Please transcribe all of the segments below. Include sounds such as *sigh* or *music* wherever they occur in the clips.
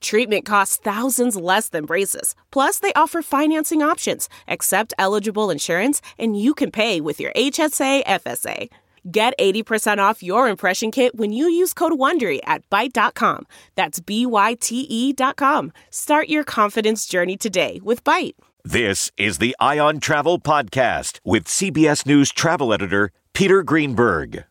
Treatment costs thousands less than braces. Plus, they offer financing options, accept eligible insurance, and you can pay with your HSA FSA. Get 80% off your impression kit when you use code WONDERY at Byte.com. That's B-Y-T-E dot com. Start your confidence journey today with Byte. This is the Eye on Travel Podcast with CBS News travel editor Peter Greenberg.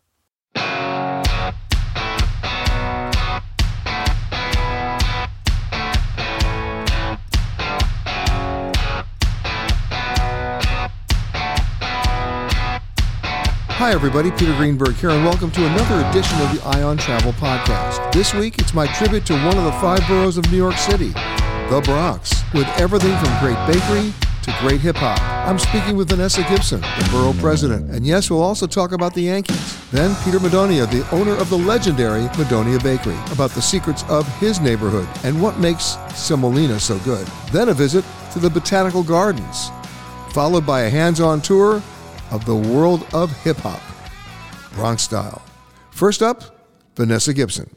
Hi, everybody. Peter Greenberg here, and welcome to another edition of the Eye on Travel Podcast. This week, it's my tribute to one of the five boroughs of New York City, the Bronx, with everything from great bakery to great hip hop. I'm speaking with Vanessa Gibson, the borough president. And yes, we'll also talk about the Yankees. Then Peter Madonia, the owner of the legendary Madonia Bakery, about the secrets of his neighborhood and what makes Semolina so good. Then a visit to the Botanical Gardens, followed by a hands on tour of the world of hip hop, Bronx style. First up, Vanessa Gibson.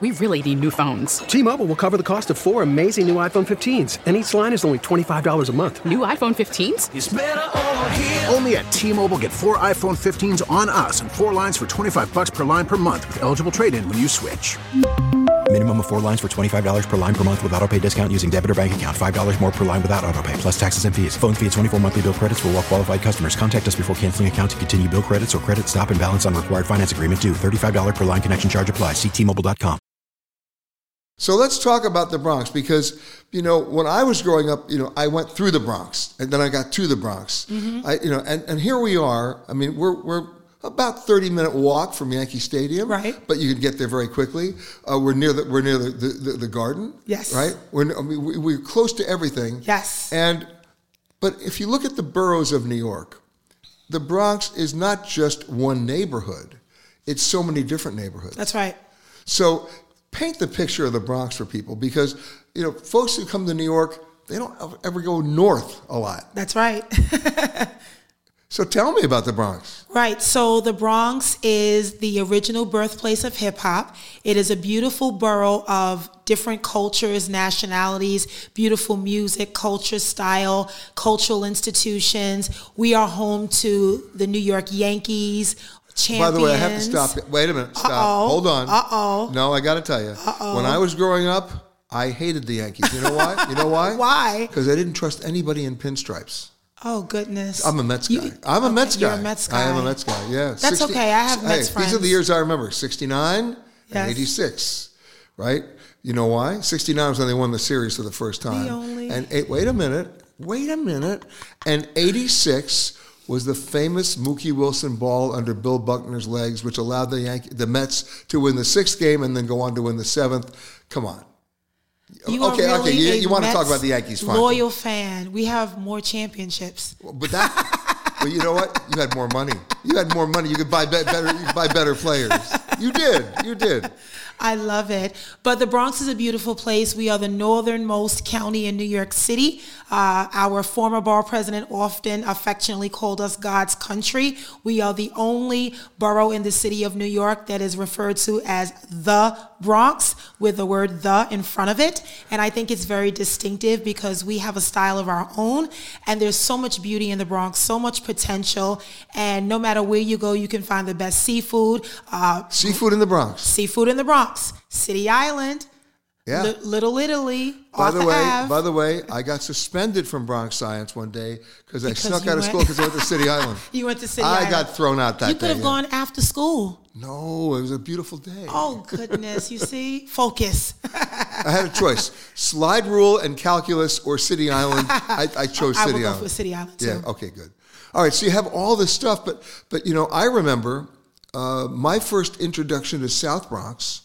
We really need new phones. T-Mobile will cover the cost of four amazing new iPhone 15s, and each line is only $25 a month. New iPhone 15s? Only at T-Mobile get four iPhone 15s on us and four lines for 25 bucks per line per month with eligible trade-in when you switch. Minimum of four lines for $25 per line per month with auto pay discount using debit or bank account. $5 more per line without auto pay, plus taxes and fees. Phone fee at 24 monthly bill credits for all well qualified customers. Contact us before canceling account to continue bill credits or credit stop and balance on required finance agreement due. $35 per line connection charge applies. Ctmobile.com. So let's talk about the Bronx because, you know, when I was growing up, you know, I went through the Bronx and then I got to the Bronx. Mm-hmm. I, you know, and, and here we are. I mean, we're, we're about 30 minute walk from Yankee Stadium. Right. But you can get there very quickly. Uh, we're near the, we're near the, the, the garden. Yes. Right. We're, I mean, we, we're close to everything. Yes. And, but if you look at the boroughs of New York, the Bronx is not just one neighborhood. It's so many different neighborhoods. That's right. So paint the picture of the Bronx for people because you know folks who come to New York they don't ever go north a lot. That's right. *laughs* so tell me about the Bronx. Right. So the Bronx is the original birthplace of hip hop. It is a beautiful borough of different cultures, nationalities, beautiful music, culture, style, cultural institutions. We are home to the New York Yankees, Champions. By the way, I have to stop. It. Wait a minute. Stop. Uh-oh. Hold on. Uh oh. No, I got to tell you. Uh-oh. When I was growing up, I hated the Yankees. You know why? You know why? *laughs* Why? Because I didn't trust anybody in pinstripes. Oh goodness! I'm a Mets guy. You- I'm a okay, Mets guy. You're a Mets guy. I am a Mets guy. Yeah. That's okay. I have hey, Mets These are the years I remember: '69 Yes. and '86. Right? You know why? '69 was when they won the series for the first time. The only- And eight, wait a minute. Wait a minute. And '86 was the famous Mookie Wilson ball under Bill Buckner's legs, which allowed the Yankee, the Mets to win the sixth game and then go on to win the seventh. Come on. You okay, really okay. You, you want to talk about the Yankees? Fine. Loyal fan. We have more championships. But that, but you know what? You had more money. You had more money. You could buy be- better. You could buy better players. You did. You did. I love it. But the Bronx is a beautiful place. We are the northernmost county in New York City. Uh, our former borough president often affectionately called us God's country. We are the only borough in the city of New York that is referred to as the Bronx with the word the in front of it. And I think it's very distinctive because we have a style of our own and there's so much beauty in the Bronx, so much potential. And no matter where you go, you can find the best seafood. Uh, seafood in the Bronx. Seafood in the Bronx. City Island. Yeah. L- Little Italy. By the way, Ave. by the way, I got suspended from Bronx Science one day because I snuck out of went- school because I went to City *laughs* Island. you went to City Island. I Island. got thrown out that You day. could have yeah. gone after school. No, it was a beautiful day. Oh goodness, you see? Focus. I had a choice: slide rule and calculus, or City Island. *laughs* I, I chose I City will go Island. for City Island too. Yeah. Okay. Good. All right. So you have all this stuff, but but you know, I remember uh, my first introduction to South Bronx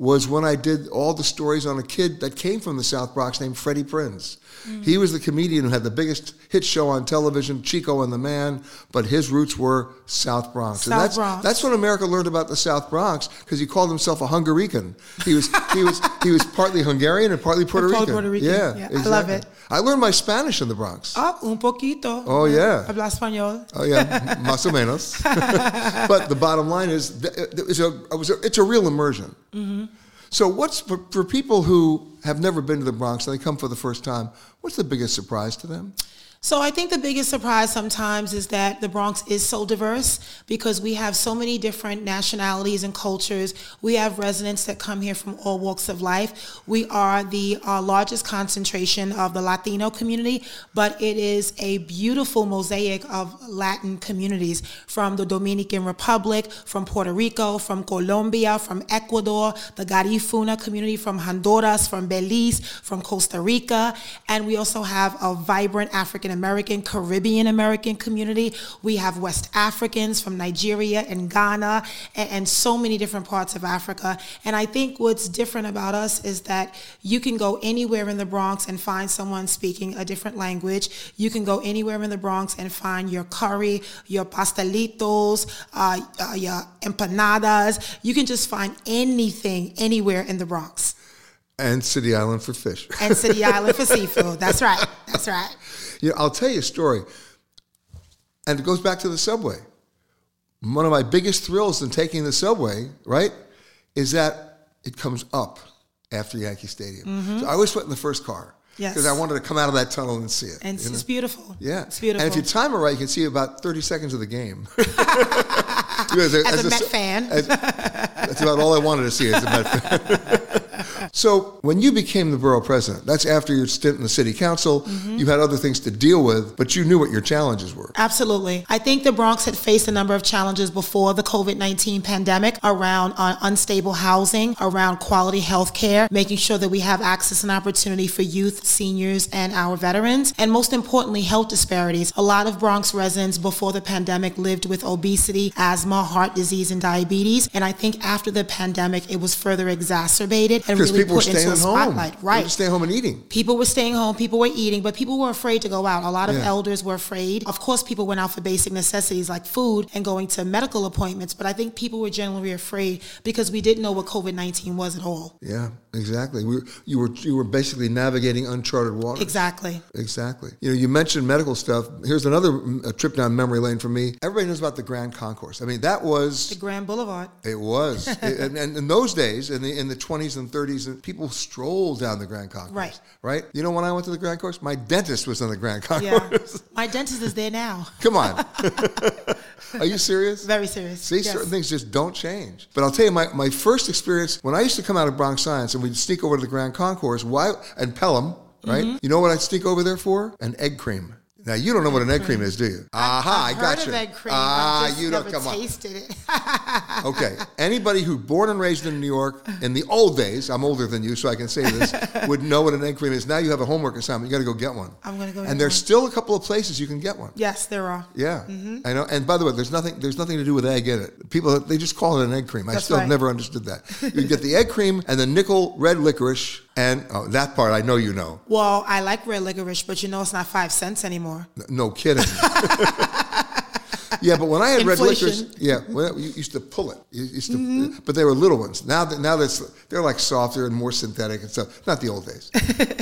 was when I did all the stories on a kid that came from the South Bronx named Freddie Prinze. Mm. He was the comedian who had the biggest hit show on television, Chico and the Man, but his roots were South Bronx. and South that's, Bronx. that's when America learned about the South Bronx because he called himself a Hungarican. He was he was he was partly Hungarian and partly Puerto partly Rican. Puerto Rican. Yeah, Yeah, I love it. I learned my Spanish in the Bronx. Ah, un poquito. Oh, yeah. Habla español. Oh yeah, más o menos. *laughs* but the bottom line is, it's a, a, it's a real immersion. Mm-hmm. So what's for, for people who have never been to the Bronx and they come for the first time? What's the biggest surprise to them? So I think the biggest surprise sometimes is that the Bronx is so diverse because we have so many different nationalities and cultures. We have residents that come here from all walks of life. We are the uh, largest concentration of the Latino community, but it is a beautiful mosaic of Latin communities from the Dominican Republic, from Puerto Rico, from Colombia, from Ecuador, the Garifuna community from Honduras, from Belize, from Costa Rica, and we also have a vibrant African American, Caribbean American community. We have West Africans from Nigeria and Ghana, and, and so many different parts of Africa. And I think what's different about us is that you can go anywhere in the Bronx and find someone speaking a different language. You can go anywhere in the Bronx and find your curry, your pastelitos, uh, uh, your empanadas. You can just find anything anywhere in the Bronx. And City Island for fish. And City *laughs* Island for seafood. That's right. That's right. You know, I'll tell you a story, and it goes back to the subway. One of my biggest thrills in taking the subway, right, is that it comes up after Yankee Stadium. So I always went in the first car Mm-hmm. Yes. because I wanted to come out of that tunnel and see it. And it's, know? beautiful. Yeah, It's beautiful. And if you time it right, you can see about thirty seconds of the game. as *laughs* As a Met fan. as- *laughs* that's about all I wanted to see as a Met fan. So when you became the borough president, that's after your stint in the city council. Mm-hmm. You had other things to deal with, but you knew what your challenges were. Absolutely. I think the Bronx had faced a number of challenges before the COVID 19 pandemic around uh, unstable housing, around quality health care, making sure that we have access and opportunity for youth, seniors, and our veterans, and most importantly, health disparities. A lot of Bronx residents before the pandemic lived with obesity, asthma, heart disease, and diabetes. And I think after the pandemic, it was further exacerbated and really people were put into staying a home. spotlight. They Right. were staying home and eating. People were staying home, people were eating, but people were afraid to go out. A lot of Yeah. elders were afraid. Of course, people went out for basic necessities like food and going to medical appointments, but I think people were generally afraid because we didn't know what COVID 19 was at all. Yeah, exactly. We, you were you were basically navigating uncharted waters. Exactly. Exactly. You know, you mentioned medical stuff. Here's another mm, a trip down memory lane for me. Everybody knows about the Grand Concourse. I mean, that was The Grand Boulevard. It was, *laughs* It- and, and in those days, in the in the twenties and thirties, people strolled down the Grand Concourse. Right. Right. You know when I went to the Grand Concourse, my dentist was on the Grand Concourse. Yeah. Concourse. My dentist is there now. Come on. *laughs* Are you serious? Very serious. See, Yes. certain things just don't change. But I'll tell you, my, my first experience when I used to come out of Bronx Science and we'd sneak over to the Grand Concourse, why and Pelham, right? Mm-hmm. You know what I'd sneak over there for? An egg cream. Now you don't know what an egg cream is, do you? Aha, I've I got heard you. egg cream. Ah, just you don't come on. tasted it. *laughs* *laughs* Okay. Anybody who born and raised in New York in the old days, I'm older than you, so I can say this, *laughs* would know what an egg cream is. Now you have a homework assignment. You got to go get one. I'm gonna go get And there's one. still a couple of places you can get one. yes, there are. Yeah, Mm-hmm. I know. And by the way, there's nothing. There's nothing to do with egg in it. People they just call it an egg cream. I still right. never understood that. You get the egg cream and the nickel red licorice, and oh, that part I know you know. Well, I like red licorice, but you know it's not five cents anymore. No kidding. *laughs* yeah, but when I had red Inflation. licorice, yeah, well, you used to pull it. You used to, Mm-hmm. but they were little ones. Now that now that's they're like softer and more synthetic and stuff. Not the old days.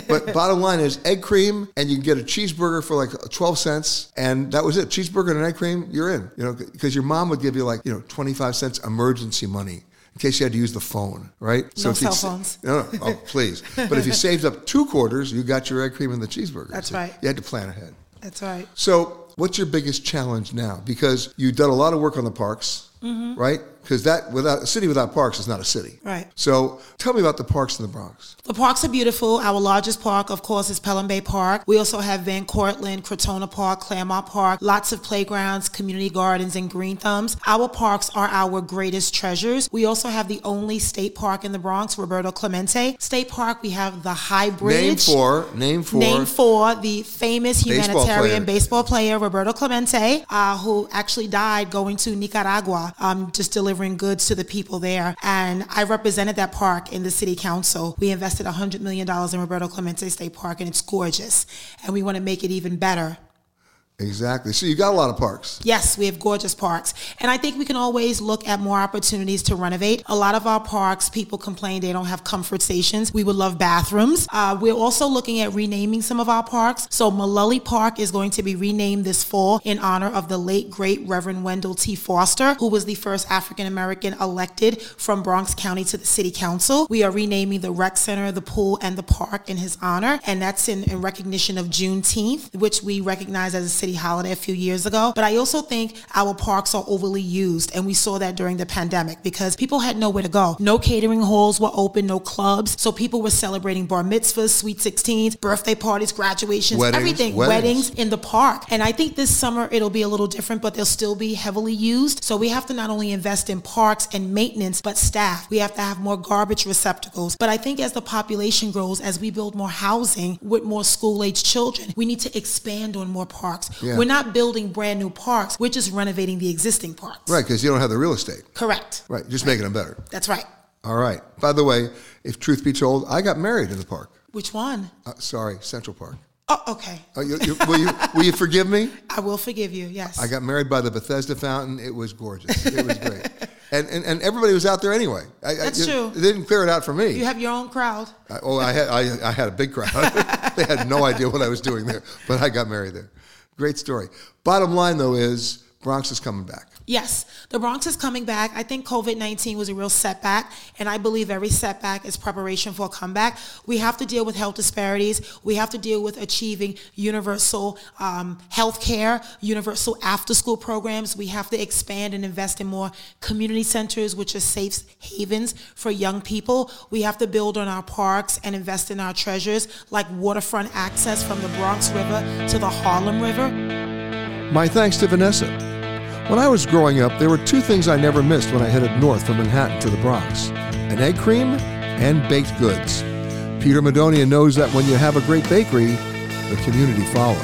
*laughs* but bottom line is egg cream, and you can get a cheeseburger for like twelve cents, and that was it. Cheeseburger and egg cream, you're in. You know, because your mom would give you like you know twenty five cents emergency money. In case you had to use the phone, right? No if cell phones. No, *laughs* oh, no, oh, please. But if you *laughs* saved up two quarters, you got your egg cream and the cheeseburger. That's So right. You had to plan ahead. That's right. So, what's your biggest challenge now? Because you've done a lot of work on the parks, mm-hmm. right? Because that without a city without parks is not a city. Right. So, tell me about the parks in the Bronx. The parks are beautiful. Our largest park, of course, is Pelham Bay Park. We also have Van Cortlandt, Crotona Park, Claremont Park, lots of playgrounds, community gardens, and green thumbs. Our parks are our greatest treasures. We also have the only state park in the Bronx, Roberto Clemente. State Park, we have the High Bridge. Name for name for Name for the famous Baseball humanitarian player. baseball player Roberto Clemente, uh, who actually died going to Nicaragua, um, just delivering goods to the people there. And I represented that park in the city council. We invested $100 million in Roberto Clemente State Park, and it's gorgeous. And we want to make it even better. Exactly. So you got a lot of parks. Yes, we have gorgeous parks. And I think we can always look at more opportunities to renovate. A lot of our parks, people complain they don't have comfort stations. We would love bathrooms. Uh, we're also looking at renaming some of our parks. So Mullaly Park is going to be renamed this fall in honor of the late, great Reverend Wendell T. Foster, who was the first African American elected from Bronx County to the city council. We are renaming the rec center, the pool, and the park in his honor. And that's in, in recognition of Juneteenth, which we recognize as a city holiday a few years ago. But I also think our parks are overly used. And we saw that during the pandemic because people had nowhere to go. No catering halls were open, no clubs. So people were celebrating bar mitzvahs, sweet 16s, birthday parties, graduations, Weddings, everything, weddings. weddings in the park. And I think this summer it'll be a little different, but they'll still be heavily used. So we have to not only invest in parks and maintenance, but staff. We have to have more garbage receptacles. But I think as the population grows, as we build more housing with more school-age children, we need to expand on more parks. Yeah. We're not building brand new parks. We're just renovating the existing parks. Right, because you don't have the real estate. Correct. Right, just making them better. That's right. All right. By the way, if truth be told, I got married in the park. Which one? Uh, sorry, Central Park. Oh, okay. Uh, you, you, will, you, will you forgive me? *laughs* I will forgive you. Yes. I got married by the Bethesda fountain. It was gorgeous. It was great. *laughs* And, and, and everybody was out there anyway. I, That's I, true. They didn't clear it out for me. you have your own crowd. I, oh, I had I, I had a big crowd. *laughs* they had no idea what I was doing there, but I got married there. Great story. Bottom line though is Bronx is coming back. Yes, the Bronx is coming back. I think COVID 19 was a real setback, and I believe every setback is preparation for a comeback. We have to deal with health disparities. We have to deal with achieving universal um, health care, universal after school programs. We have to expand and invest in more community centers, which are safe havens for young people. We have to build on our parks and invest in our treasures like waterfront access from the Bronx River to the Harlem River. My thanks to Vanessa. When I was growing up, there were two things I never missed when I headed north from Manhattan to the Bronx an egg cream and baked goods. Peter Madonia knows that when you have a great bakery, the community follows.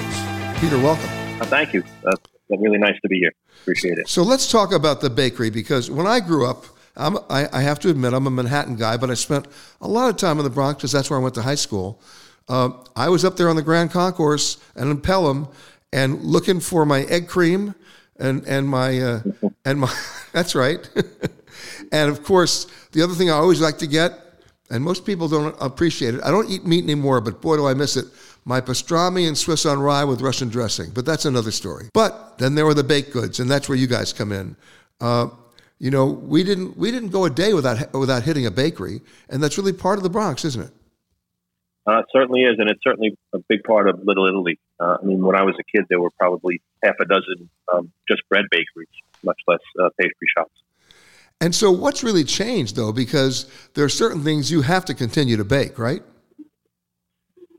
Peter, welcome. Uh, thank you. Uh, really nice to be here. Appreciate it. So let's talk about the bakery because when I grew up, I'm, I, I have to admit I'm a Manhattan guy, but I spent a lot of time in the Bronx because that's where I went to high school. Uh, I was up there on the Grand Concourse and in Pelham and looking for my egg cream and and my uh, and my *laughs* that's right. *laughs* and of course, the other thing I always like to get, and most people don't appreciate it. I don't eat meat anymore, but boy, do I miss it. My pastrami and Swiss on rye with Russian dressing, but that's another story. But then there were the baked goods, and that's where you guys come in. Uh, you know, we didn't we didn't go a day without without hitting a bakery, and that's really part of the Bronx, isn't it? Uh, it certainly is, and it's certainly a big part of Little Italy. Uh, I mean, when I was a kid, there were probably half a dozen um, just bread bakeries, much less uh, pastry shops. And so, what's really changed though? Because there are certain things you have to continue to bake, right?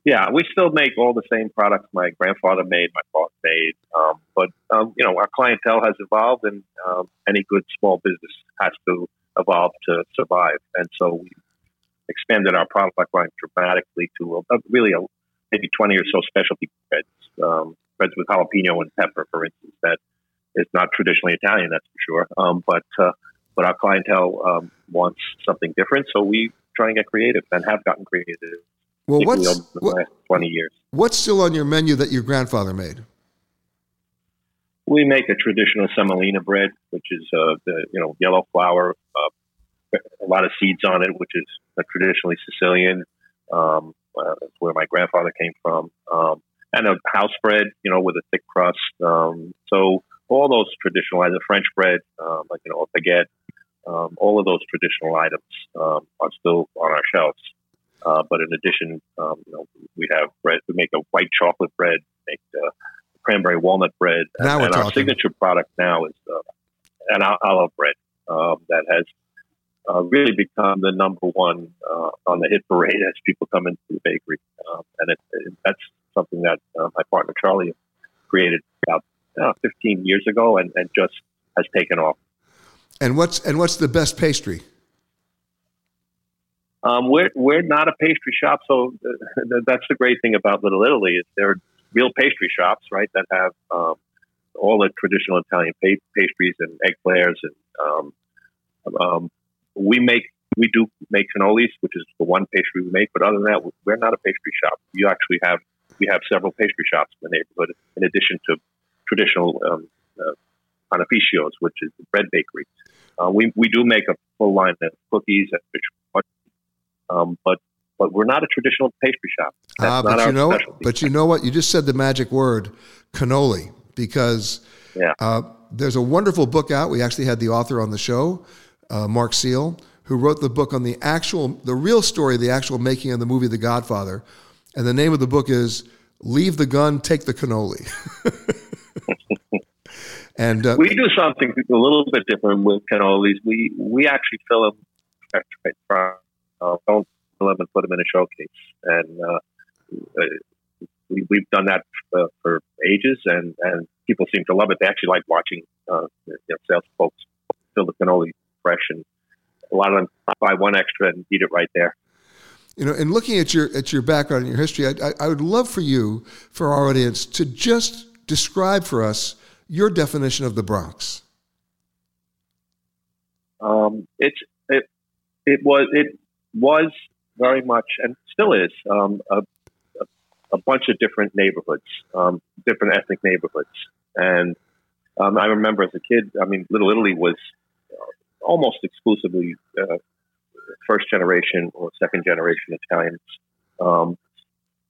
Yeah, we still make all the same products my grandfather made, my father made, um, but um, you know our clientele has evolved, and um, any good small business has to evolve to survive. And so we expanded our product line dramatically to a, a really a, maybe twenty or so specialty breads, um, breads with jalapeno and pepper, for instance. That is not traditionally Italian, that's for sure. Um, but uh, but our clientele um, wants something different, so we try and get creative and have gotten creative. Well, what's the what, last twenty years? what's still on your menu that your grandfather made? we make a traditional semolina bread, which is uh, the you know yellow flour, uh, a lot of seeds on it, which is traditionally Sicilian. Um, uh, that's where my grandfather came from. Um, and a house bread, you know, with a thick crust. Um, so all those traditional items, French bread, um, like you know, a baguette, um, all of those traditional items um, are still on our shelves. Uh, but in addition, um, you know, we have bread. We make a white chocolate bread, make uh, cranberry walnut bread, now and, and our signature product now is uh, an ol- olive bread um, that has uh, really become the number one uh, on the hit parade as people come into the bakery, um, and it, it, that's something that uh, my partner Charlie created about uh, 15 years ago, and, and just has taken off. And what's and what's the best pastry? Um, we're we're not a pastry shop, so uh, that's the great thing about Little Italy is they're real pastry shops, right? That have um, all the traditional Italian pa- pastries and egg eclairs, and um, um, we make we do make cannolis, which is the one pastry we make. But other than that, we're not a pastry shop. You actually have we have several pastry shops in the neighborhood, in addition to traditional um, uh, panificios, which is the bread bakery. Uh, we we do make a full line of cookies and fish, um, but but we're not a traditional pastry shop. That's Ah, not but our you know, specialty. but you know what? You just said the magic word, cannoli, because Yeah. uh, there's a wonderful book out. We actually had the author on the show, uh, Mark Seal, who wrote the book on the actual, the real story, the actual making of the movie The Godfather, and the name of the book is "Leave the Gun, Take the Cannoli." *laughs* and uh, we do something a little bit different with cannolis. We we actually fill them uh, don't fill them and put them in a showcase, and uh, uh, we, we've done that uh, for ages, and and people seem to love it. They actually like watching uh, you know, sales folks fill the cannoli fresh, and a lot of them buy one extra and eat it right there. You know, and looking at your at your background and your history, I, I, I would love for you, for our audience, to just describe for us your definition of the Bronx. Um, it's it it was it was very much and still is um, a, a, a bunch of different neighborhoods, um, different ethnic neighborhoods, and um, I remember as a kid. I mean, Little Italy was almost exclusively uh, first generation or second generation Italians, um,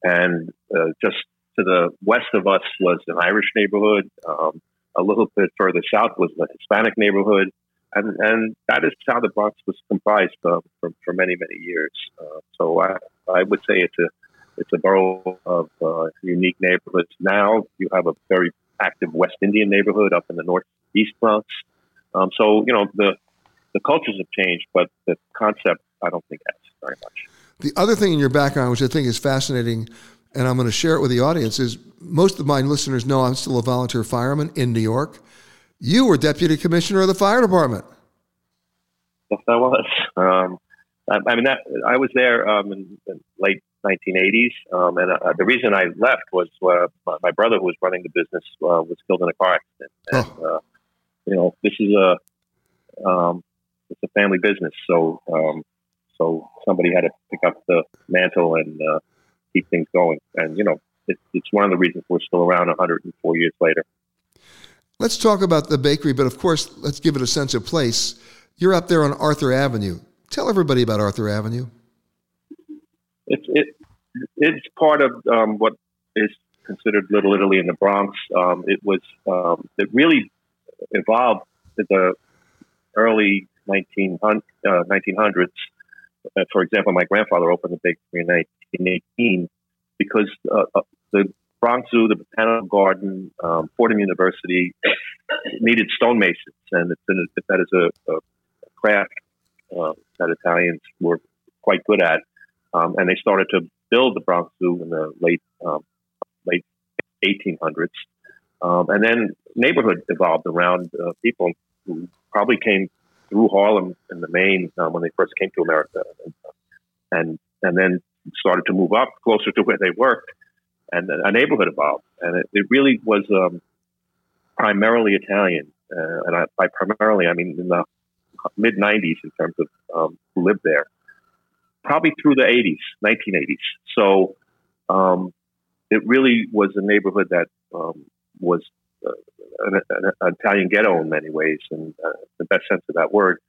and uh, just to the west of us was an Irish neighborhood. Um, a little bit further south was the Hispanic neighborhood and and that is how the Bronx was comprised uh, for for many many years. Uh, so I I would say it's a it's a borough of uh, unique neighborhoods. Now you have a very active West Indian neighborhood up in the northeast Bronx. Um, so you know the the cultures have changed, but the concept I don't think has very much. The other thing in your background, which I think is fascinating, and I'm going to share it with the audience, is most of my listeners know I'm still a volunteer fireman in New York. You were deputy commissioner of the fire department. Yes, I was. Um, I, I mean, that I was there um, in, in late 1980s, um, and uh, the reason I left was uh, my, my brother, who was running the business, uh, was killed in a car accident. And, uh, you know, this is a um, it's a family business, so um, so somebody had to pick up the mantle and uh, keep things going. And you know, it, it's one of the reasons we're still around 104 years later. Let's talk about the bakery, but of course, let's give it a sense of place. You're up there on Arthur Avenue. Tell everybody about Arthur Avenue. It's it it's part of um, what is considered Little Italy in the Bronx. Um, it was um, it really evolved in the early 1900, uh, 1900s. Uh, for example, my grandfather opened the bakery in 1918 because uh, uh, the Bronx Zoo, the Botanical Garden, um, Fordham University needed stonemasons, and it's an, that is a, a craft uh, that Italians were quite good at. Um, and they started to build the Bronx Zoo in the late um, late 1800s, um, and then neighborhood evolved around uh, people who probably came through Harlem in the main uh, when they first came to America, and, and and then started to move up closer to where they worked, and a neighborhood evolved, and it, it really was um, primarily Italian, uh, and I, by primarily I mean in the mid 90s in terms of um, who lived there probably through the 80s, 1980s. So um, it really was a neighborhood that um, was uh, an, an, Italian ghetto in many ways, in uh, the best sense of that word,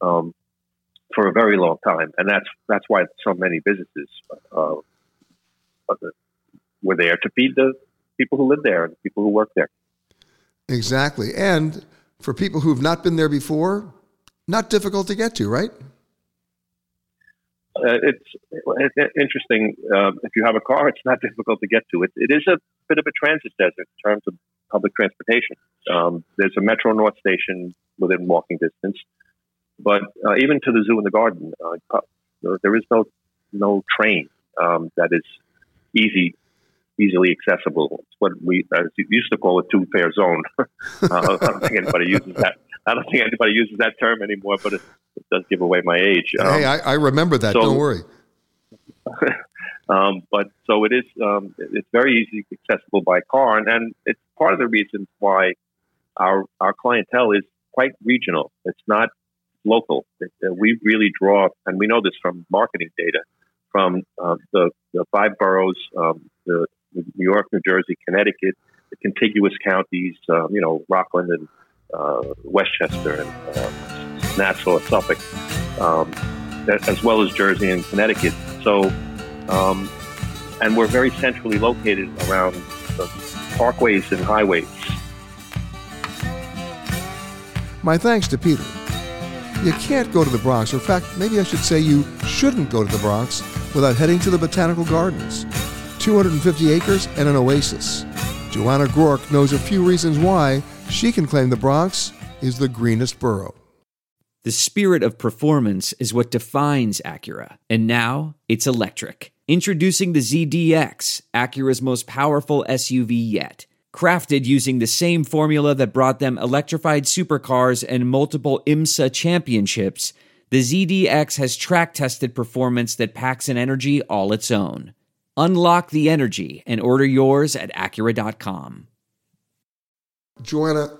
um, for a very long time, and that's that's why so many businesses uh, were there to feed the people who live there and the people who work there. Exactly, and for people who've not been there before, not difficult to get to, right? Uh, it's, it's, interesting. Uh, if you have a car, it's not *laughs* difficult to get to. It, it is a bit of a transit desert in terms of public transportation. Um, there's a Metro North station within walking distance, but uh, even to the zoo and the garden, uh, there is no no train um, that is easy easily accessible. It's what we used to call a two fare zone. *laughs* uh, I don't think anybody uses that. I don't think anybody uses that term anymore, but it, it does give away my age. Um, hey, I, I, remember that. So, don't worry. *laughs* um, but so it is. Um, it's very easily accessible by car, and, and it's part of the reason why our our clientele is quite regional. It's not local. It, uh, we really draw, and we know this from marketing data, from uh, the the five boroughs, um, the New York, New Jersey, Connecticut, the contiguous counties, um, you know, Rockland and uh, Westchester and uh, Nassau, Suffolk, um, as well as Jersey and Connecticut. So, um, and we're very centrally located around the parkways and highways. My thanks to Peter. You can't go to the Bronx. In fact, maybe I should say you shouldn't go to the Bronx without heading to the Botanical Gardens. 250 acres and an oasis. Joanna Groarke knows a few reasons why she can claim the Bronx is the greenest borough. The spirit of performance is what defines Acura, and now it's electric. Introducing the ZDX, Acura's most powerful SUV yet. Crafted using the same formula that brought them electrified supercars and multiple IMSA championships, the ZDX has track tested performance that packs an energy all its own. Unlock the energy and order yours at Acura.com. Joanna,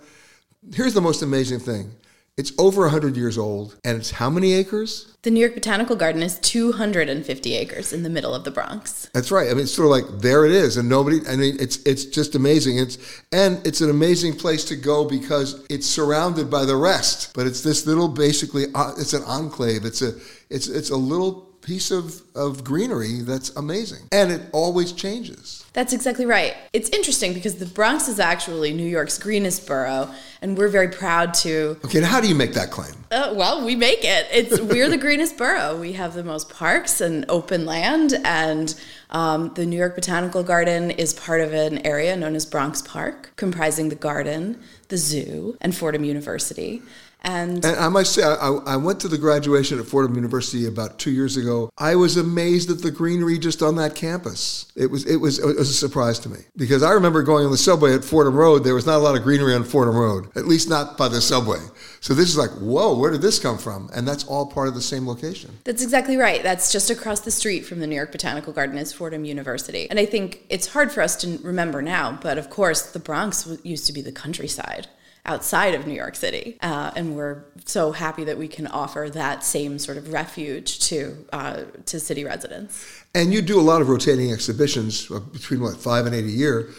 here's the most amazing thing. It's over 100 years old, and it's how many acres? The New York Botanical Garden is 250 acres in the middle of the Bronx. That's right. I mean, it's sort of like there it is, and nobody. I mean, it's it's just amazing. It's and it's an amazing place to go because it's surrounded by the rest. But it's this little, basically, uh, it's an enclave. It's a it's it's a little piece of, of greenery that's amazing. And it always changes. That's exactly right. It's interesting because the Bronx is actually New York's greenest borough, and we're very proud to. Okay, now how do you make that claim? Uh, well, we make it. It's we're the *laughs* greenest borough. We have the most parks and open land, and um, the New York Botanical Garden is part of an area known as Bronx Park, comprising the garden, the zoo, and Fordham University. And, and I must say, I, I, went to the graduation at Fordham University about two years ago. I was amazed at the greenery just on that campus. It was, it was, it was a surprise to me because I remember going on the subway at Fordham Road. There was not a lot of greenery on Fordham Road, at least not by the subway. So this is like, whoa, where did this come from? And that's all part of the same location. That's exactly right. That's just across the street from the New York Botanical Garden is Fordham University. And I think it's hard for us to remember now, but of course, the Bronx used to be the countryside outside of New York City. Uh, and we're so happy that we can offer that same sort of refuge to, uh, to city residents. And you do a lot of rotating exhibitions uh, between what, five and eight a year.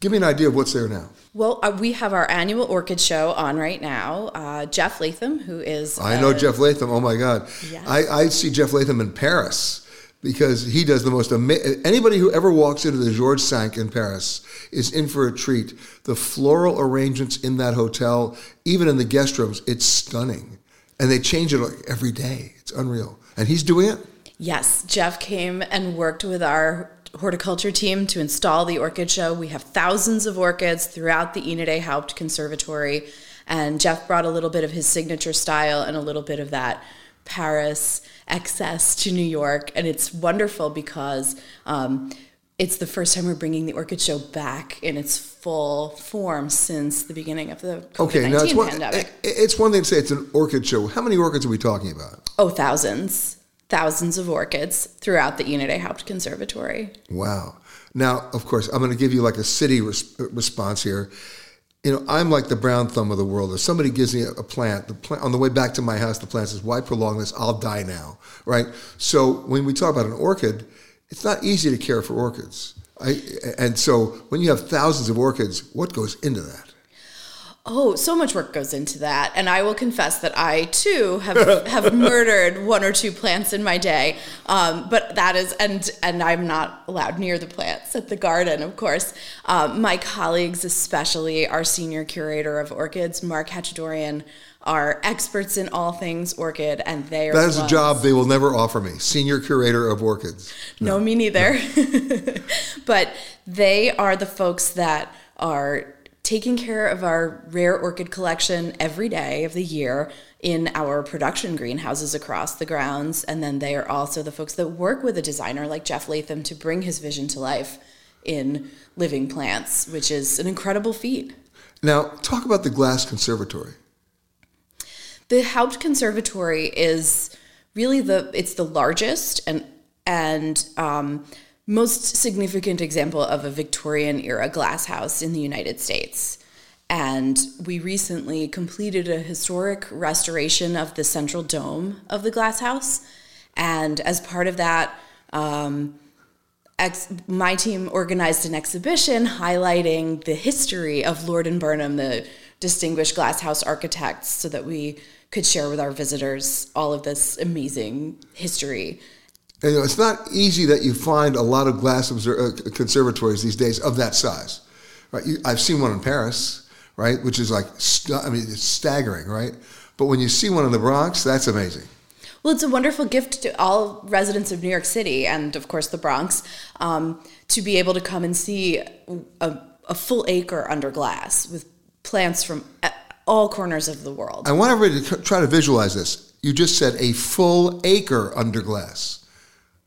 Give me an idea of what's there now. Well, uh, we have our annual orchid show on right now. Uh, Jeff Leatham, who is. I know Jeff Leatham. Oh my God. Yes. I, I see Jeff Leatham in Paris because he does the most amazing. Anybody who ever walks into the Georges Cinq in Paris is in for a treat. The floral arrangements in that hotel, even in the guest rooms, it's stunning. And they change it like every day. It's unreal. And he's doing it? Yes. Jeff came and worked with our horticulture team to install the orchid show. We have thousands of orchids throughout the Enid A. Haupt Conservatory. And Jeff brought a little bit of his signature style and a little bit of that Paris excess to New York. And it's wonderful because um, it's the first time we're bringing the Orchid Show back in its full form since the beginning of the COVID-19 okay, now it's one, pandemic. It's one thing to say it's an orchid show. How many orchids are we talking about? Oh, thousands. Thousands of orchids throughout the A. Haupt Conservatory. Wow. Now, of course, I'm going to give you like a city res- response here. You know, I'm like the brown thumb of the world. If somebody gives me a plant, the plant on the way back to my house, the plant says, "Why prolong this? I'll die now." Right. So when we talk about an orchid, it's not easy to care for orchids. I, and so when you have thousands of orchids, what goes into that? Oh, so much work goes into that, and I will confess that I too have have *laughs* murdered one or two plants in my day. Um, but that is, and and I'm not allowed near the plants at the garden, of course. Um, my colleagues, especially our senior curator of orchids, Marc Hachadourian, are experts in all things orchid, and they are. That is a job they will never offer me. Senior curator of orchids. No, no me neither. No. *laughs* but they are the folks that are taking care of our rare orchid collection every day of the year in our production greenhouses across the grounds. And then they are also the folks that work with a designer like Jeff Leatham to bring his vision to life in living plants, which is an incredible feat. Now, talk about the Glass Conservatory. The Haupt Conservatory is really the it's the largest and and um, most significant example of a Victorian era glasshouse in the United States. And we recently completed a historic restoration of the central dome of the glasshouse. And as part of that, um, ex- my team organized an exhibition highlighting the history of Lord and Burnham, the distinguished glasshouse architects, so that we could share with our visitors all of this amazing history and, you know, it's not easy that you find a lot of glass obser- uh, conservatories these days of that size. Right? You, I've seen one in Paris, right, which is like, st- I mean, it's staggering, right? But when you see one in the Bronx, that's amazing. Well, it's a wonderful gift to all residents of New York City and, of course, the Bronx um, to be able to come and see a, a full acre under glass with plants from all corners of the world. I want everybody to try to visualize this. You just said a full acre under glass.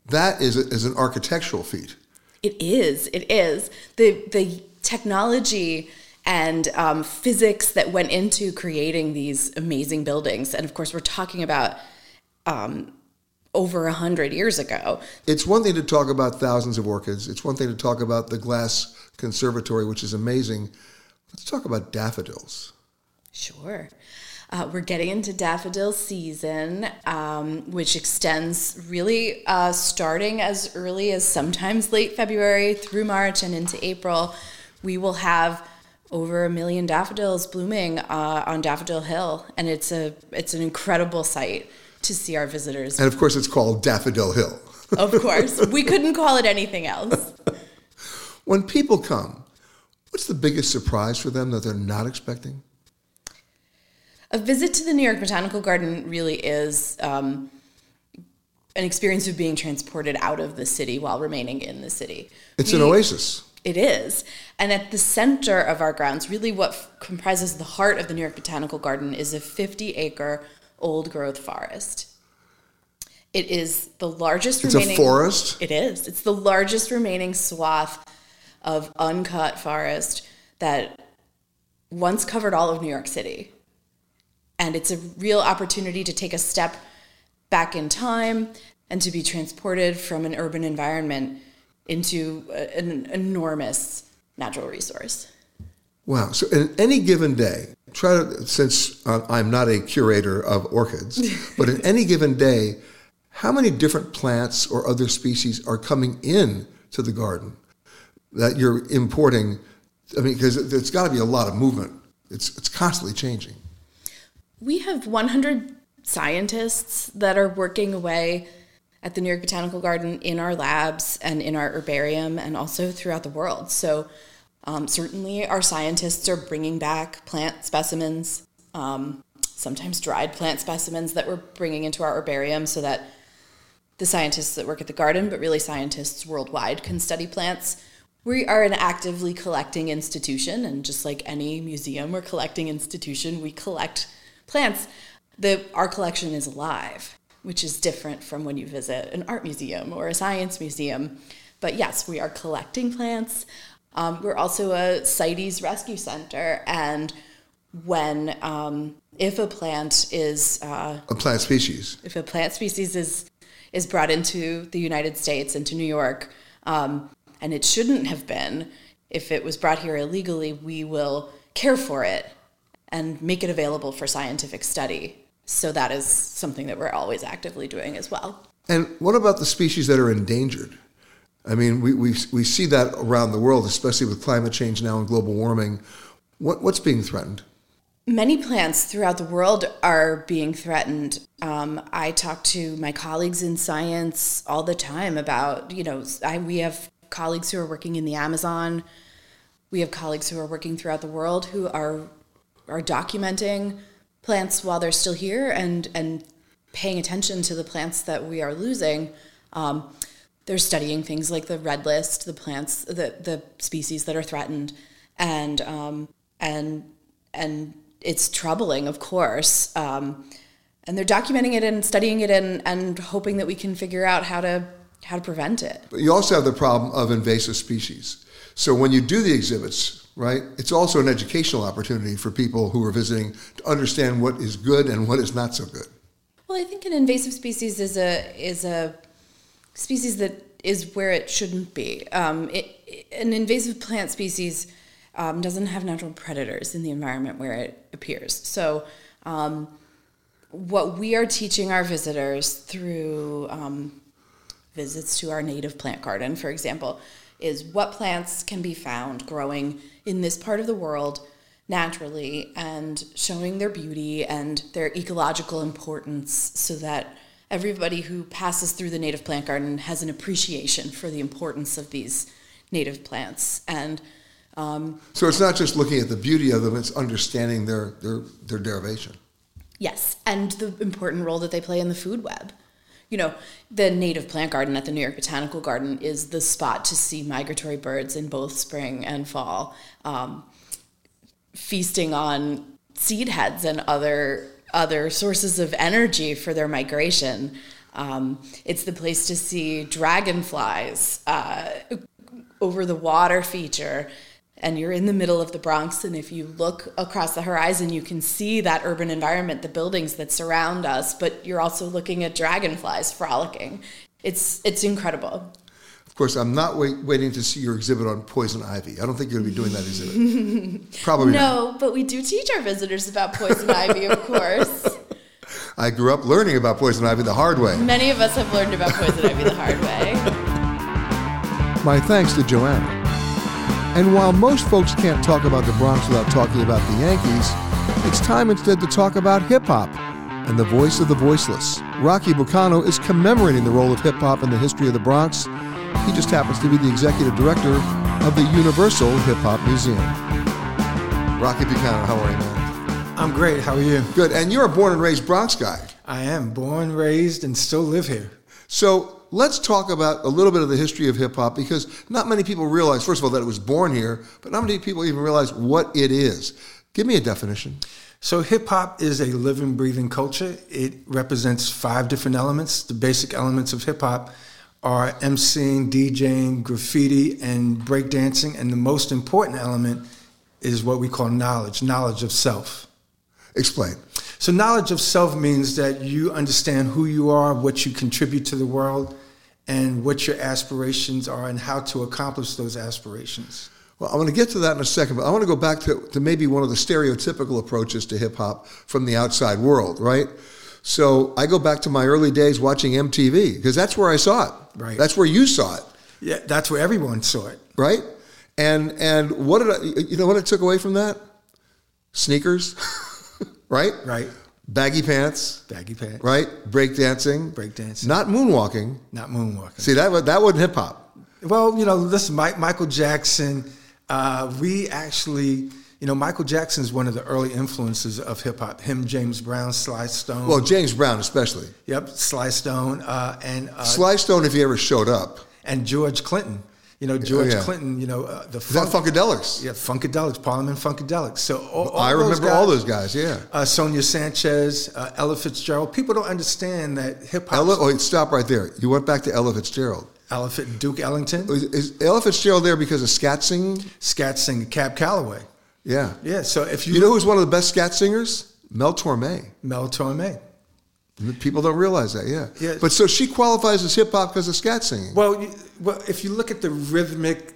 That is, a, is an architectural feat. It is. It is. The, the technology and um, physics that went into creating these amazing buildings. And of course, we're talking about um, over a hundred years ago. It's one thing to talk about thousands of orchids. It's one thing to talk about the glass conservatory, which is amazing. Let's talk about daffodils. Sure. Uh, we're getting into daffodil season, um, which extends really uh, starting as early as sometimes late February through March and into April. We will have over a million daffodils blooming uh, on Daffodil Hill, and it's a it's an incredible sight to see our visitors. And of course, it's called Daffodil Hill. of course, we couldn't call it anything else. *laughs* when people come, what's the biggest surprise for them that they're not expecting? A visit to the New York Botanical Garden really is um, an experience of being transported out of the city while remaining in the city. It's we, an oasis. It is. And at the center of our grounds, really what f- comprises the heart of the New York Botanical Garden is a 50 acre old growth forest. It is the largest it's remaining. It's a forest? It is. It's the largest remaining swath of uncut forest that once covered all of New York City. And it's a real opportunity to take a step back in time and to be transported from an urban environment into an enormous natural resource. Wow. So, in any given day, try to, since uh, I'm not a curator of orchids, *laughs* but in any given day, how many different plants or other species are coming in to the garden that you're importing? I mean, because there's got to be a lot of movement. It's, it's constantly changing we have 100 scientists that are working away at the New York Botanical Garden in our labs and in our herbarium and also throughout the world. So, um, certainly, our scientists are bringing back plant specimens, um, sometimes dried plant specimens that we're bringing into our herbarium so that the scientists that work at the garden, but really scientists worldwide, can study plants. We are an actively collecting institution, and just like any museum or collecting institution, we collect plants, the our collection is alive, which is different from when you visit an art museum or a science museum. But yes, we are collecting plants. Um, we're also a CITES rescue center, and when um, if a plant is uh, a plant species, if a plant species is is brought into the United States into New York, um, and it shouldn't have been, if it was brought here illegally, we will care for it and make it available for scientific study. So that is something that we're always actively doing as well. And what about the species that are endangered? I mean, we, we, we see that around the world, especially with climate change now and global warming. What, what's being threatened? Many plants throughout the world are being threatened. Um, I talk to my colleagues in science all the time about, you know, I, we have colleagues who are working in the Amazon. We have colleagues who are working throughout the world who are are documenting plants while they're still here and and paying attention to the plants that we are losing. Um, they're studying things like the red list, the plants, the the species that are threatened, and um, and and it's troubling, of course. Um, and they're documenting it and studying it and, and hoping that we can figure out how to how to prevent it. But you also have the problem of invasive species. So when you do the exhibits, right, it's also an educational opportunity for people who are visiting to understand what is good and what is not so good. Well, I think an invasive species is a is a species that is where it shouldn't be. Um, it, an invasive plant species um, doesn't have natural predators in the environment where it appears. So, um, what we are teaching our visitors through um, visits to our native plant garden, for example, is what plants can be found growing in this part of the world naturally and showing their beauty and their ecological importance so that everybody who passes through the native plant garden has an appreciation for the importance of these native plants and um, so it's not just looking at the beauty of them; it's understanding their their their derivation. Yes, and the important role that they play in the food web. You know, the native plant garden at the New York Botanical Garden is the spot to see migratory birds in both spring and fall, um, feasting on seed heads and other other sources of energy for their migration. Um, it's the place to see dragonflies uh, over the water feature and you're in the middle of the Bronx. And if you look across the horizon, you can see that urban environment, the buildings that surround us, but you're also looking at dragonflies frolicking. It's, it's incredible. Of course, I'm not wait, waiting to see your exhibit on poison ivy. I don't think you're going to be doing that exhibit. *laughs* Probably no, not. but we do teach our visitors about poison ivy, of course. *laughs* I grew up learning about poison ivy the hard way. Many of us have learned about poison ivy the hard way. My thanks to Joanna. And while most folks can't talk about the Bronx without talking about the Yankees, it's time instead to talk about hip hop and the voice of the voiceless. Rocky Bucano is commemorating the role of hip hop in the history of the Bronx. He just happens to be the executive director of the Universal Hip Hop Museum. Rocky Bucano, how are you, man? I'm great. How are you? Good. And you're a born and raised Bronx guy. I am born, raised, and still live here. So let's talk about a little bit of the history of hip hop because not many people realize, first of all, that it was born here, but not many people even realize what it is. Give me a definition. So, hip hop is a living, breathing culture. It represents five different elements. The basic elements of hip hop are MCing, DJing, graffiti, and breakdancing. And the most important element is what we call knowledge knowledge of self. Explain. So, knowledge of self means that you understand who you are, what you contribute to the world, and what your aspirations are and how to accomplish those aspirations. Well, I'm going to get to that in a second, but I want to go back to, to maybe one of the stereotypical approaches to hip hop from the outside world, right? So I go back to my early days watching MTV because that's where I saw it. Right. That's where you saw it. Yeah, that's where everyone saw it. Right. And and what did I? You know what I took away from that? Sneakers, *laughs* right? Right. Baggy pants. Baggy pants. Right? Breakdancing. Breakdancing. Not moonwalking. Not moonwalking. See, that, that wasn't hip hop. Well, you know, listen, Mike, Michael Jackson, uh, we actually, you know, Michael Jackson is one of the early influences of hip hop. Him, James Brown, Sly Stone. Well, James Brown especially. Yep, Sly Stone. Uh, and uh, Sly Stone, if he ever showed up. And George Clinton. You know, George oh, yeah. Clinton, you know, uh, the funk, Funkadelics. Yeah, Funkadelics, Parliament Funkadelics. So all, all I remember guys, all those guys, yeah. Uh, Sonia Sanchez, uh, Ella Fitzgerald. People don't understand that hip hop. Ella, oh, stop right there. You went back to Ella Fitzgerald. Ella Duke Ellington. Is, is Ella Fitzgerald there because of scat singing? Scat singing, Cab Calloway. Yeah. Yeah, so if you. You know who's one of the best scat singers? Mel Torme. Mel Torme. People don't realize that, yeah. yeah. But so she qualifies as hip hop because of scat singing. Well, you, well, if you look at the rhythmic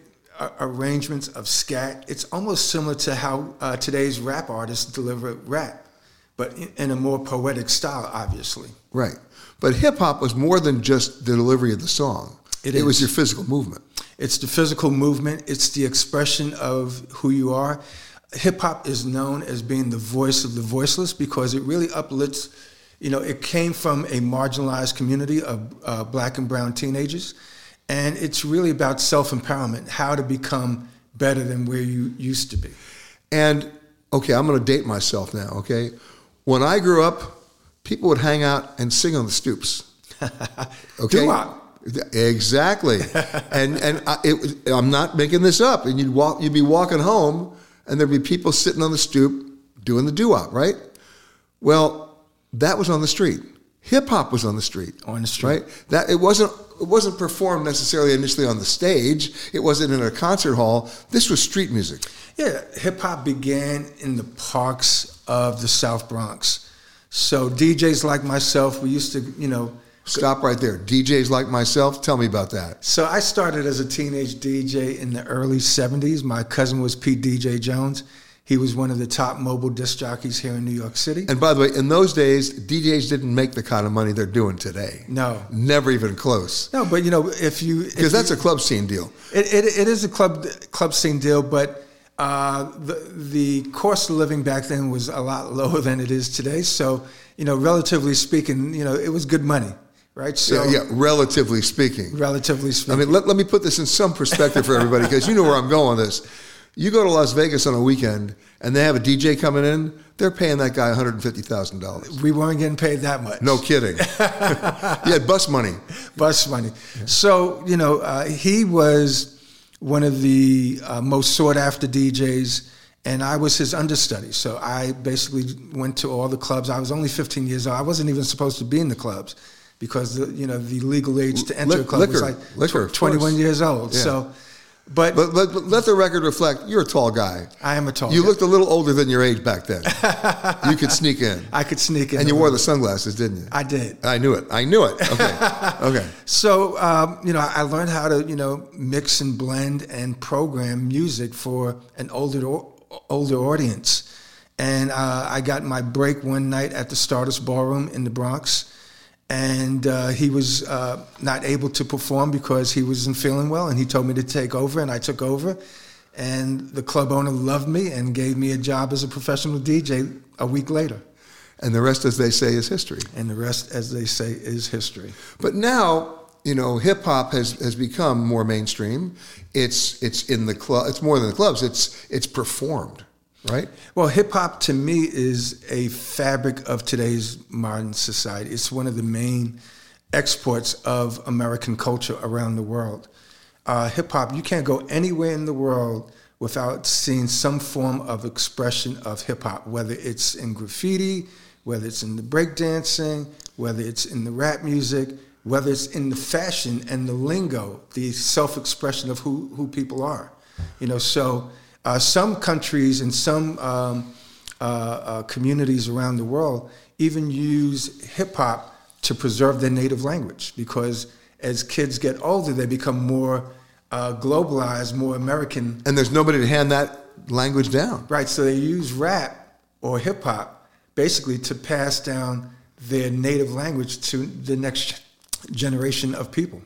arrangements of scat. It's almost similar to how uh, today's rap artists deliver rap, but in a more poetic style, obviously. Right. But hip hop was more than just the delivery of the song. It, it was your physical movement. It's the physical movement. It's the expression of who you are. hip hop is known as being the voice of the voiceless because it really uplifts. You know, it came from a marginalized community of uh, black and brown teenagers, and it's really about self empowerment, how to become better than where you used to be. And okay, I'm going to date myself now. Okay, when I grew up, people would hang out and sing on the stoops. *laughs* Okay, Doo-wop. exactly. and and I, it, I'm not making this up. And you'd walk, you'd be walking home, and there'd be people sitting on the stoop doing the doo-wop, right? Well, that was on the street. Hip hop was on the street. On the street. right? That it wasn't it wasn't performed necessarily initially on the stage. It wasn't in a concert hall. This was street music. Yeah, hip hop began in the parks of the South Bronx. So DJs like myself, we used to, you know, Stop right there. DJs like myself, tell me about that. So I started as a teenage DJ in the early 70s. My cousin was Pete DJ Jones. He was one of the top mobile disc jockeys here in New York City. And by the way, in those days, DJs didn't make the kind of money they're doing today. No. Never even close. No, but you know, if you Because that's a club scene deal. It, it, it is a club club scene deal, but uh, the the cost of living back then was a lot lower than it is today. So you know, relatively speaking, you know, it was good money, right? So yeah, yeah, relatively speaking. relatively speaking. I mean, let, let me put this in some perspective for everybody because you know where I'm going with this. You go to Las Vegas on a weekend and they have a DJ coming in, they're paying that guy $150,000. we weren't getting paid that much. No kidding. *laughs* you had bus money. bus money. So you know, uh, he was one of the uh, most sought after DJs, and I was his understudy. So I basically went to all the clubs. I was only 15 years old. I wasn't even supposed to be in the clubs because the, you know the legal age to enter Lick- a club was like Liquor, tw- 21 years old. Yeah. So, but, But, but, but let the record reflect you're a tall guy. I am a tall. You guy. looked a little older than your age back then. you could sneak in. *laughs* I could sneak in, And you wore the sunglasses, didn't you? I did. I knew it. I knew it. Okay. *laughs* okay. So um, you know, I learned how to you know mix and blend and program music for an older older audience, and uh, I got my break one night at the Stardust Ballroom in the Bronx, and uh, he was uh, not able to perform because he wasn't feeling well, and he told me to take over, and I took over, and the club owner loved me and gave me a job as a professional DJ a week later, And the rest, as they say, is history. and the rest, as they say, is history. But now, you know, hip hop has, has become more mainstream. It's it's in the club. It's more than the clubs. It's it's performed, right? Well, hip hop to me is a fabric of today's modern society. It's one of the main exports of American culture around the world. Uh, hip hop, you can't go anywhere in the world without seeing some form of expression of hip hop, whether it's in graffiti, whether it's in the breakdancing, whether it's in the rap music, whether it's in the fashion and the lingo, the self-expression of who, who people are. You know, so uh, some countries and some um, uh, uh, communities around the world even use hip hop to preserve their native language because as kids get older, they become more uh, globalized, more American. And there's nobody to hand that language down. Right, so they use rap or hip hop basically to pass down their native language to the next generation of people.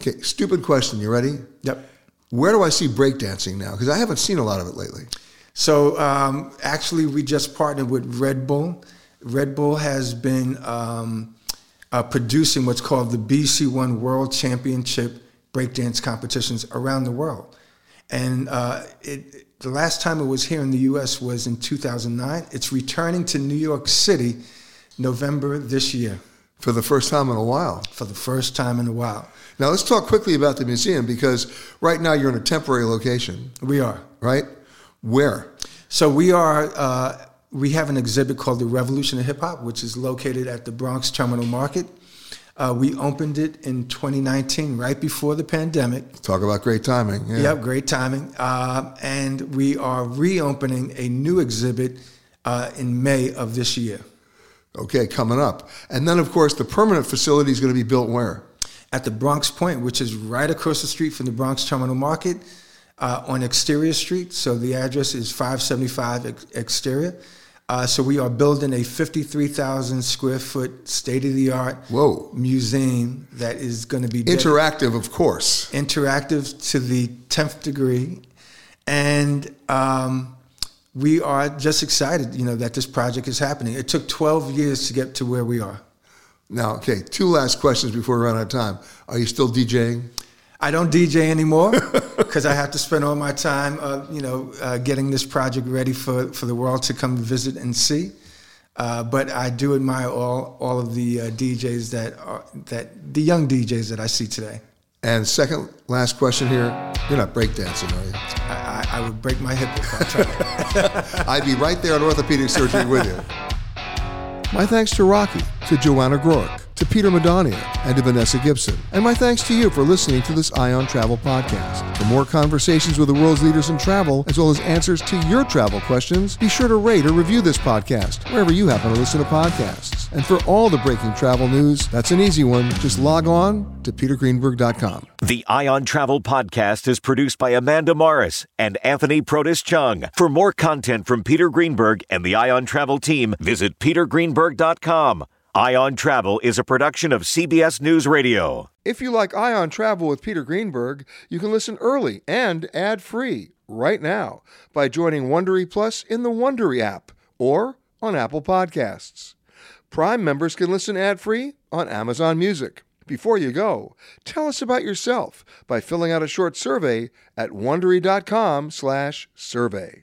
Okay, stupid question. You ready? Yep. Where do I see breakdancing now? Because I haven't seen a lot of it lately. So um, actually, we just partnered with Red Bull. Red Bull has been um, uh, producing what's called the BC One World Championship breakdance competitions around the world. And uh, it, the last time it was here in the U.S. was in 2009. It's returning to New York City November this year. For the first time in a while. For the first time in a while. Now let's talk quickly about the museum because right now you're in a temporary location. We are. Right? Where? So we are. Uh, we have an exhibit called the Revolution of Hip Hop, which is located at the Bronx Terminal Market. Uh, we opened it in 2019, right before the pandemic. Talk about great timing. Yeah, Yep, great timing. Uh, and we are reopening a new exhibit uh, in May of this year. Okay, coming up. And then, of course, the permanent facility is going to be built where? At the Bronx Point, which is right across the street from the Bronx Terminal Market uh, on Exterior Street. So the address is 575 Ex- Exterior. Uh, so we are building a 53,000 square foot state of the art Whoa. museum that is going to be Interactive, of course. interactive to the 10th degree. And um, we are just excited, you know, that this project is happening. It took 12 years to get to where we are. Now, okay, two last questions before we run out of time. Are you still DJing? I don't DJ anymore *laughs* because I have to spend all my time, uh, you know, uh, getting this project ready for, for the world to come visit and see. Uh, but I do admire all all of the uh, DJs that are that the young DJs that I see today. And second, last question here: You're not breakdancing, are you? I, I, I would break my hip if I tried. *laughs* I'd be right there on orthopedic surgery with you. My thanks to Rocky, to Joanna Groarke, to Peter Madonia, and to Vanessa Gibson. And my thanks to you for listening to this Eye on Travel podcast. For more conversations with the world's leaders in travel, as well as answers to your travel questions, be sure to rate or review this podcast wherever you happen to listen to podcasts. And for all the breaking travel news, that's an easy one. Just log on to petergreenberg.com. The Eye on Travel Podcast is produced by Amanda Morris and Anthony Protis Chung. For more content from Peter Greenberg and the Eye on Travel team, visit petergreenberg.com. Eye on Travel is a production of CBS News Radio. If you like Eye on Travel with Peter Greenberg, you can listen early and ad-free right now by joining Wondery Plus in the Wondery app or on Apple Podcasts. Prime members can listen ad-free on Amazon Music. Before you go, tell us about yourself by filling out a short survey at wondery.com/survey.